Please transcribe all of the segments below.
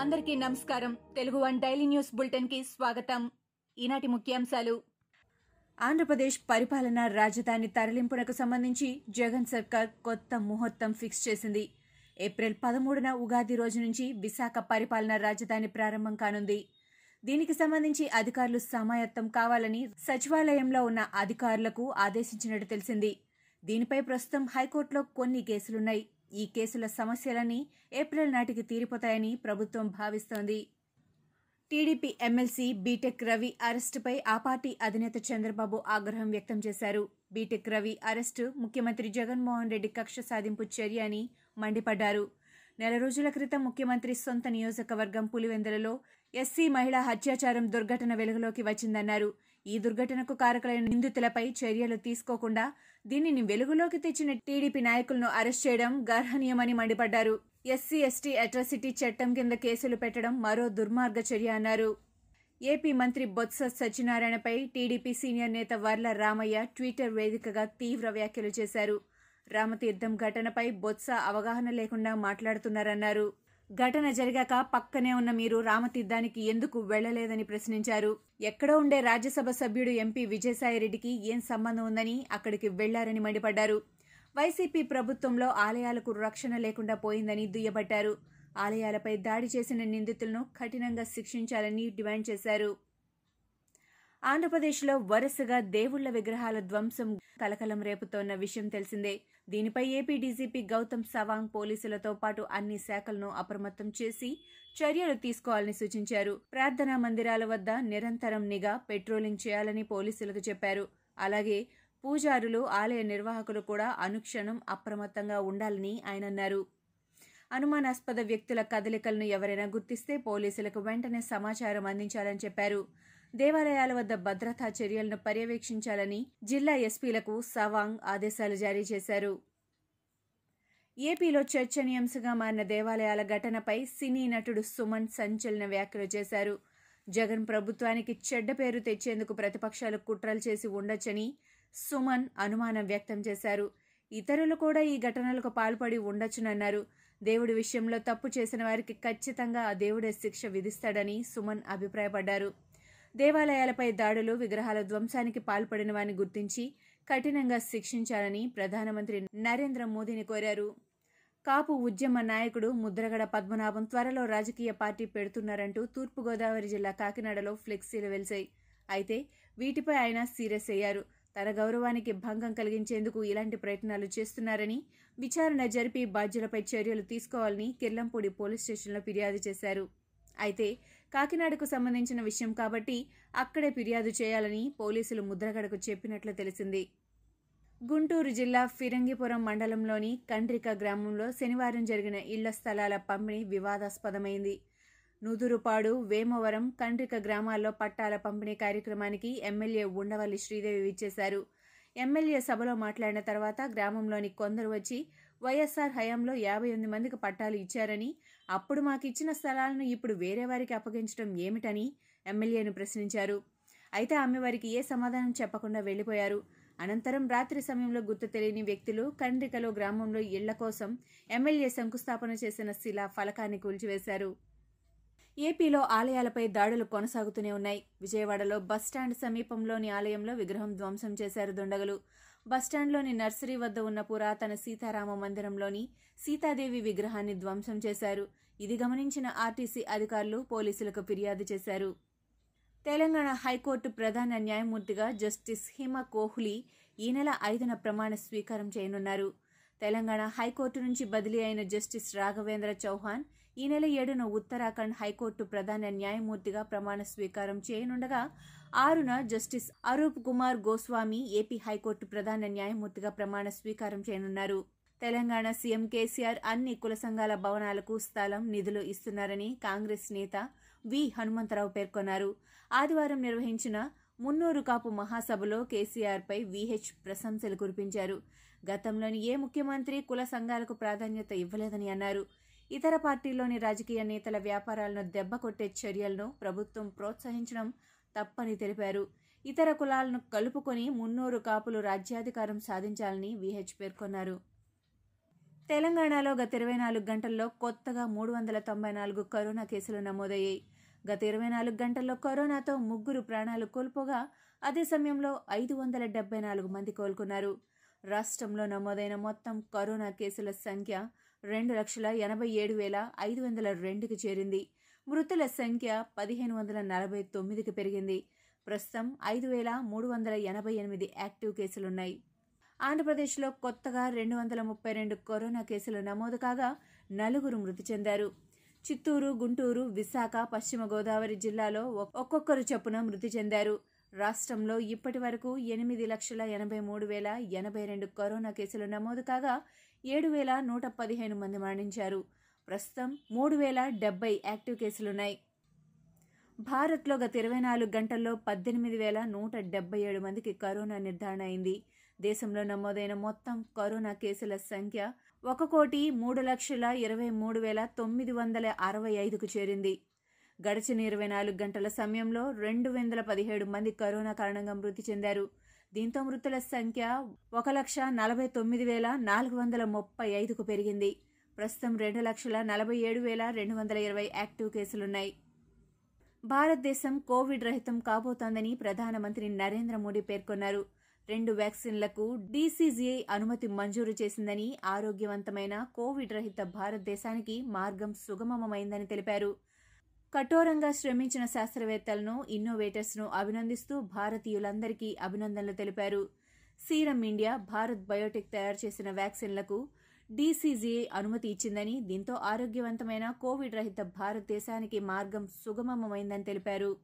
అందరికీ నమస్కారం. Telugu one daily news బులెటిన్కి స్వాగతం. ఈనాటి ముఖ్యాంశాలు. ఆంధ్రప్రదేశ్ పరిపాలన రాజధాని తరలింపునకు సంబంధించి జగన్ సర్కార్ కొత్త ముహూర్తం ఫిక్స్ చేసింది. ఏప్రిల్ పదమూడున ఉగాది రోజు నుంచి విశాఖ పరిపాలన రాజధాని ప్రారంభం కానుంది. దీనికి సంబంధించి అధికారులు సమాయత్తం కావాలని సచివాలయంలో ఉన్న అధికారులకు ఆదేశించినట్టు తెలిసింది. దీనిపై ప్రస్తుతం హైకోర్టులో కొన్ని కేసులున్నాయి. ఈ కేసుల సమస్యలన్నీ ఏప్రిల్ నాటికి తీరిపోతాయని ప్రభుత్వం భావిస్తోంది. TDP MLC B Tech Ravi అరెస్టుపై ఆ పార్టీ అధినేత చంద్రబాబు ఆగ్రహం వ్యక్తం చేశారు. బీటెక్ రవి అరెస్టు ముఖ్యమంత్రి జగన్మోహన్ రెడ్డి కక్ష సాధింపు చర్య అని మండిపడ్డారు. నెల రోజుల క్రితం ముఖ్యమంత్రి సొంత నియోజకవర్గం పులివెందులలో ఎస్సీ మహిళా హత్యాచారం దుర్ఘటన వెలుగులోకి వచ్చిందన్నారు. ఈ దుర్ఘటనకు కారకులైన నిందితులపై చర్యలు తీసుకోకుండా దీనిని వెలుగులోకి తెచ్చిన టీడీపీ నాయకులను అరెస్ట్ చేయడం గర్హనీయమని మండిపడ్డారు. ఎస్సీ ఎస్టీ అట్రాసిటీ చట్టం కింద కేసులు పెట్టడం మరో దుర్మార్గ చర్య అన్నారు. ఏపీ మంత్రి బొత్స సత్యనారాయణపై టీడీపీ సీనియర్ నేత వర్ల రామయ్య ట్విట్టర్ వేదికగా తీవ్ర వ్యాఖ్యలు చేశారు. రామతీర్థం ఘటనపై బొత్స అవగాహన లేకుండా మాట్లాడుతున్నారన్నారు. ఘటన జరిగాక పక్కనే ఉన్న మీరు రామతీర్థానికి ఎందుకు వెళ్ళలేదని ప్రశ్నించారు. ఎక్కడో ఉండే రాజ్యసభ సభ్యుడు ఎంపీ విజయసాయిరెడ్డికి ఏం సంబంధం ఉందని అక్కడికి వెళ్ళారని మండిపడ్డారు. వైసీపీ ప్రభుత్వంలో ఆలయాలకు రక్షణ లేకుండా పోయిందని దుయ్యబట్టారు. ఆలయాలపై దాడి చేసిన నిందితులను కఠినంగా శిక్షించాలని డిమాండ్ చేశారు. ఆంధ్రప్రదేశ్లో వరుసగా దేవుళ్ళ విగ్రహాల ధ్వంసం కలకలం రేపుతోన్న విషయం తెలిసిందే. దీనిపై ఏపీ డీజీపీ గౌతమ్ సవాంగ్ పోలీసులతో పాటు అన్ని శాఖలను అప్రమత్తం చేసి చర్యలు తీసుకోవాలని సూచించారు. ప్రార్థనా మందిరాల వద్ద నిరంతరం నిఘా పెట్రోలింగ్ చేయాలని పోలీసులకు చెప్పారు. అలాగే పూజారులు ఆలయ నిర్వాహకులు కూడా అనుక్షణం అప్రమత్తంగా ఉండాలని ఆయన అన్నారు. అనుమానాస్పద వ్యక్తుల కదలికలను ఎవరైనా గుర్తిస్తే పోలీసులకు వెంటనే సమాచారం అందించాలని చెప్పారు. దేవాలయాల వద్ద భద్రతా చర్యలను పర్యవేక్షించాలని జిల్లా ఎస్పీలకు సవాంగ్ ఆదేశాలు జారీ చేశారు. ఏపీలో చర్చనీయాంశంగా మారిన దేవాలయాల ఘటనపై సినీ నటుడు సుమన్ సంచలన వ్యాఖ్యలు చేశారు. జగన్ ప్రభుత్వానికి చెడ్డ పేరు తెచ్చేందుకు ప్రతిపక్షాలు కుట్రలు చేసి ఉండొచ్చని సుమన్ అనుమానం వ్యక్తం చేశారు. ఇతరులు కూడా ఈ ఘటనలకు పాల్పడి ఉండొచ్చునన్నారు. దేవుడి విషయంలో తప్పు చేసిన వారికి ఖచ్చితంగా ఆ దేవుడే శిక్ష విధిస్తాడని సుమన్ అభిప్రాయపడ్డారు. దేవాలయాలపై దాడులు విగ్రహాల ధ్వంసానికి పాల్పడిన వారిని గుర్తించి కఠినంగా శిక్షించాలని ప్రధానమంత్రి నరేంద్ర మోదీని కోరారు. కాపు ఉద్యమ నాయకుడు ముద్రగడ పద్మనాభం త్వరలో రాజకీయ పార్టీ పెడుతున్నారంటూ తూర్పుగోదావరి జిల్లా కాకినాడలో ఫ్లెక్సీలు వెలిశాయి. అయితే వీటిపై ఆయన సీరియస్ అయ్యారు. తన గౌరవానికి భంగం కలిగించేందుకు ఇలాంటి ప్రయత్నాలు చేస్తున్నారని విచారణ జరిపి బాధ్యులపై చర్యలు తీసుకోవాలని కిర్లంపూడి పోలీస్ స్టేషన్లో ఫిర్యాదు చేశారు. అయితే కాకినాడకు సంబంధించిన విషయం కాబట్టి అక్కడే ఫిర్యాదు చేయాలని పోలీసులు ముద్రగడకు చెప్పినట్లు తెలిసింది. గుంటూరు జిల్లా ఫిరంగిపురం మండలంలోని కండ్రిక గ్రామంలో శనివారం జరిగిన ఇళ్ళ స్థలాల పంపిణీ వివాదాస్పదమైంది. నుదురుపాడు వేమవరం కండ్రిక గ్రామాల్లో పట్టాల పంపిణీ కార్యక్రమానికి ఎమ్మెల్యే ఉండవల్లి శ్రీదేవి విచ్చేశారు. ఎమ్మెల్యే సభలో మాట్లాడిన తర్వాత గ్రామంలోని కొందరు వచ్చి వైఎస్ఆర్ హయాంలో యాభై ఎనిమిది మందికి పట్టాలు ఇచ్చారని అప్పుడు మాకు ఇచ్చిన స్థలాలను ఇప్పుడు వేరే వారికి అప్పగించడం ఏమిటని ఎమ్మెల్యేను ప్రశ్నించారు. అయితే ఆమె వారికి ఏ సమాధానం చెప్పకుండా వెళ్ళిపోయారు అనంతరం రాత్రి సమయంలో గుర్తు తెలియని వ్యక్తులు కండ్రికలో గ్రామంలో ఇళ్ళ కోసం ఎమ్మెల్యే శంకుస్థాపన చేసిన శిలా ఫలకాన్ని కూల్చివేశారు. ఏపీలో ఆలయాలపై దాడులు కొనసాగుతూనే ఉన్నాయి. విజయవాడలో బస్టాండ్ సమీపంలోని ఆలయంలో విగ్రహం ధ్వంసం చేశారు దుండగులు. బస్టాండ్లోని నర్సరీ వద్ద ఉన్న పురాతన సీతారామ మందిరంలోని సీతాదేవి విగ్రహాన్ని ధ్వంసం చేశారు. ఇది గమనించిన ఆర్టీసీ అధికారులు పోలీసులకు ఫిర్యాదు చేశారు. తెలంగాణ హైకోర్టు ప్రధాన న్యాయమూర్తిగా జస్టిస్ హిమ కోహ్లీ ఈ నెల ఐదున ప్రమాణ స్వీకారం చేయనున్నారు. తెలంగాణ హైకోర్టు నుంచి బదిలీ అయిన జస్టిస్ రాఘవేంద్ర చౌహాన్ ఈ నెల ఏడున ఉత్తరాఖండ్ హైకోర్టు ప్రధాన న్యాయమూర్తిగా ప్రమాణ స్వీకారం చేయనుండగా ఆరున justice Arup Kumar Goswami AP high court ప్రధాన న్యాయమూర్తిగా ప్రమాణ స్వీకారం చేయనున్నారు. తెలంగాణ సీఎం కేసీఆర్ అన్ని కుల సంఘాల భవనాలకు స్థలం నిధులు ఇస్తున్నారని కాంగ్రెస్ నేత వి. హనుమంతరావు పేర్కొన్నారు. ఆదివారం నిర్వహించిన మున్నూరు కాపు మహాసభలో కేసీఆర్పై విహెచ్ ప్రశంసలు కురిపించారు. గతంలోని ఏ ముఖ్యమంత్రి కుల సంఘాలకు ప్రాధాన్యత ఇవ్వలేదని అన్నారు. ఇతర పార్టీల్లోని రాజకీయ నేతల వ్యాపారాలను దెబ్బకొట్టే చర్యలను ప్రభుత్వం ప్రోత్సహించడం తప్పని తెలిపారు. ఇతర కులాలను కలుపుకొని మున్నూరు కాపులు రాజ్యాధికారం సాధించాలని విహెచ్ పేర్కొన్నారు. తెలంగాణలో గత ఇరవై నాలుగు గంటల్లో కొత్తగా మూడు వందల తొంభై నాలుగు కరోనా కేసులు నమోదయ్యాయి. గత ఇరవై నాలుగు గంటల్లో కరోనాతో ముగ్గురు ప్రాణాలు కోల్పోగా అదే సమయంలో ఐదు వందల డెబ్బై నాలుగు మంది కోలుకున్నారు. రాష్ట్రంలో నమోదైన మొత్తం కరోనా కేసుల సంఖ్య రెండు లక్షల ఎనభై ఏడు వేల ఐదు వందల రెండుకి చేరింది. మృతుల సంఖ్య పదిహేను వందల నలభై తొమ్మిదికి పెరిగింది. ప్రస్తుతం ఐదు వేల మూడు వందల ఎనభై ఎనిమిది యాక్టివ్ కేసులున్నాయి. ఆంధ్రప్రదేశ్లో కొత్తగా రెండు వందల ముప్పై రెండు కరోనా కేసులు నమోదు కాగా నలుగురు మృతి చెందారు. చిత్తూరు గుంటూరు విశాఖ పశ్చిమ గోదావరి జిల్లాలో ఒక్కొక్కరు చొప్పున మృతి చెందారు. రాష్ట్రంలో ఇప్పటి వరకు ఎనిమిది లక్షల ఎనభై మూడు వేల ఎనభై రెండు కరోనా కేసులు నమోదు కాగా ఏడు వేల నూట పదిహేను మంది మరణించారు. ప్రస్తుతం మూడు వేల డెబ్బై యాక్టివ్ కేసులున్నాయి. భారత్లో గత ఇరవై నాలుగు గంటల్లో పద్దెనిమిది వేల నూట డెబ్బై ఏడు మందికి కరోనా నిర్ధారణ అయింది. దేశంలో నమోదైన మొత్తం కరోనా కేసుల సంఖ్య ఒక కోటి మూడు లక్షల ఇరవై మూడు వేల తొమ్మిది వందల అరవై ఐదుకు చేరింది. గడిచిన ఇరవై నాలుగు గంటల సమయంలో రెండు వందల పదిహేడు మంది కరోనా కారణంగా మృతి చెందారు. దీంతో మృతుల సంఖ్య ఒక లక్ష నలభై తొమ్మిది వేల నాలుగు వందల ముప్పై ఐదుకు పెరిగింది. ప్రస్తుతం రెండు లక్షల నలభై ఏడు వేల రెండు వందల ఇరవై యాక్టివ్ కేసులున్నాయి. భారతదేశం కోవిడ్ రహితం కాబోతోందని ప్రధానమంత్రి నరేంద్ర మోడీ పేర్కొన్నారు. రెండు వ్యాక్సిన్లకు డీసీజీఐ అనుమతి మంజూరు చేసిందని ఆరోగ్యవంతమైన కోవిడ్ రహిత భారతదేశానికి మార్గం సుగమమైందని తెలిపారు. కఠోరంగా శ్రమించిన శాస్త్రవేత్తలను ఇన్నోవేటర్స్ను అభినందిస్తూ భారతీయులందరికీ అభినందనలు తెలిపారు. సీరం ఇండియా భారత్ బయోటెక్ తయారు చేసిన వ్యాక్సిన్లకు డీసీజీఐ అనుమతి ఇచ్చిందని దీంతో ఆరోగ్యవంతమైన కోవిడ్ రహిత భారతదేశానికి మార్గం సుగమమైందని తెలిపారు.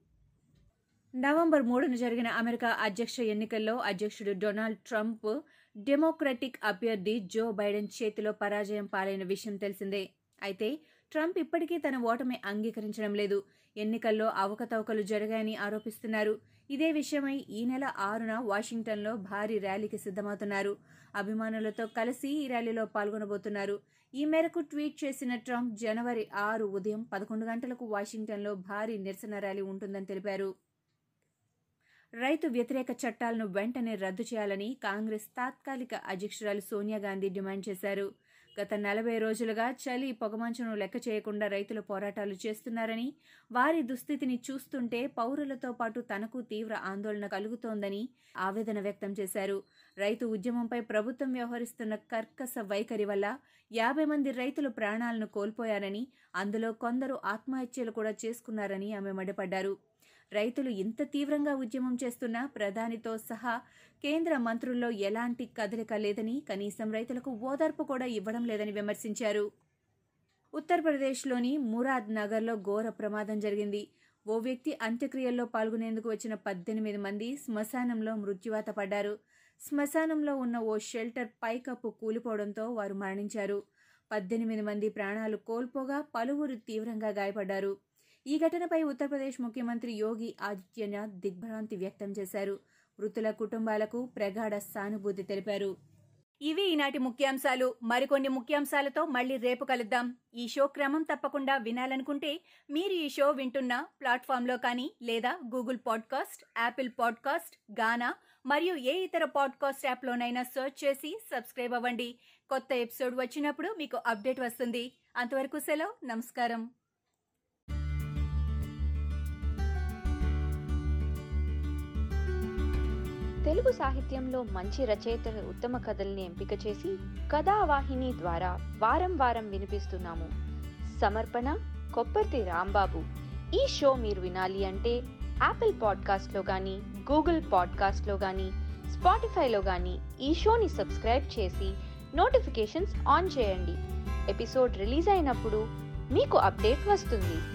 నవంబర్ మూడున జరిగిన అమెరికా అధ్యక్ష ఎన్నికల్లో అధ్యక్షుడు డొనాల్డ్ ట్రంప్ డెమోక్రటిక్ అభ్యర్థి జో బైడెన్ చేతిలో పరాజయం పాలైన విషయం తెలిసిందే. అయితే ట్రంప్ ఇప్పటికీ తన ఓటమి అంగీకరించడం లేదు. ఎన్నికల్లో అవకతవకలు జరిగాయని ఆరోపిస్తున్నారు. ఇదే విషయమై ఈ నెల ఆరున వాషింగ్టన్లో భారీ ర్యాలీకి సిద్ధమవుతున్నారు. అభిమానులతో కలిసి ఈ ర్యాలీలో పాల్గొనబోతున్నారు. ఈ మేరకు ట్వీట్ చేసిన ట్రంప్ జనవరి ఆరు ఉదయం పదకొండు గంటలకు వాషింగ్టన్లో భారీ నిరసన ర్యాలీ ఉంటుందని తెలిపారు. రైతు వ్యతిరేక చట్టాలను వెంటనే రద్దు చేయాలని కాంగ్రెస్ తాత్కాలిక అధ్యక్షురాలు సోనియా గాంధీ డిమాండ్ చేశారు. గత నలభై రోజులుగా చలి పొగమంచును లెక్క చేయకుండా రైతులు పోరాటాలు చేస్తున్నారని వారి దుస్థితిని చూస్తుంటే పౌరులతో పాటు తనకు తీవ్ర ఆందోళన కలుగుతోందని ఆవేదన వ్యక్తం చేశారు. రైతు ఉద్యమంపై ప్రభుత్వం వ్యవహరిస్తున్న కర్కస వైఖరి వల్ల యాభై మంది రైతులు ప్రాణాలను కోల్పోయారని అందులో కొందరు ఆత్మహత్యలు కూడా చేసుకున్నారని ఆమె మండిపడ్డారు. రైతులు ఇంత తీవ్రంగా ఉద్యమం చేస్తున్న ప్రధానితో సహా కేంద్ర మంత్రుల్లో ఎలాంటి కదలిక లేదని కనీసం రైతులకు ఓదార్పు కూడా ఇవ్వడం లేదని విమర్శించారు. ఉత్తరప్రదేశ్లోని మురాద్ నగర్లో ఘోర ప్రమాదం జరిగింది. ఓ వ్యక్తి అంత్యక్రియల్లో పాల్గొనేందుకు వచ్చిన పద్దెనిమిది మంది శ్మశానంలో మృత్యువాత పడ్డారు. శ్మశానంలో ఉన్న ఓ షెల్టర్ పైకప్పు కూలిపోవడంతో వారు మరణించారు. పద్దెనిమిది మంది ప్రాణాలు కోల్పోగా పలువురు తీవ్రంగా గాయపడ్డారు. ఈ ఘటనపై ఉత్తరప్రదేశ్ ముఖ్యమంత్రి యోగి ఆదిత్యనాథ్ దిగ్భ్రాంతి వ్యక్తం చేశారు. మృతుల కుటుంబాలకు ప్రగాఢ సానుభూతి తెలిపారు. ఇవి ఈనాటి ముఖ్యాంశాలు. మరికొన్ని ముఖ్యాంశాలతో మళ్ళీ రేపు కలుద్దాం. ఈ షో క్రమం తప్పకుండా వినాలనుకుంటే మీరు ఈ షో వింటున్న ప్లాట్ఫామ్లో కానీ లేదా Google podcast Apple podcast Gaana మరియు ఏ ఇతర పాడ్కాస్ట్ యాప్లోనైనా సెర్చ్ చేసి సబ్స్క్రైబ్ అవ్వండి. కొత్త ఎపిసోడ్ వచ్చినప్పుడు మీకు అప్డేట్ వస్తుంది. అంతవరకు సెలవు. నమస్కారం. తెలుగు సాహిత్యంలో మంచి రచయితల ఉత్తమ కథల్ని ఎంపిక చేసి కథావాహిని ద్వారా వారం వారం వినిపిస్తున్నాము. సమర్పణ కొప్పర్తి రాంబాబు. ఈ షో మీరు వినాలి అంటే యాపిల్ పాడ్కాస్ట్లో కానీ గూగుల్ పాడ్కాస్ట్లో కానీ స్పాటిఫైలో కానీ ఈ షోని సబ్స్క్రైబ్ చేసి నోటిఫికేషన్స్ ఆన్ చేయండి. ఎపిసోడ్ రిలీజ్ అయినప్పుడు మీకు అప్డేట్ వస్తుంది.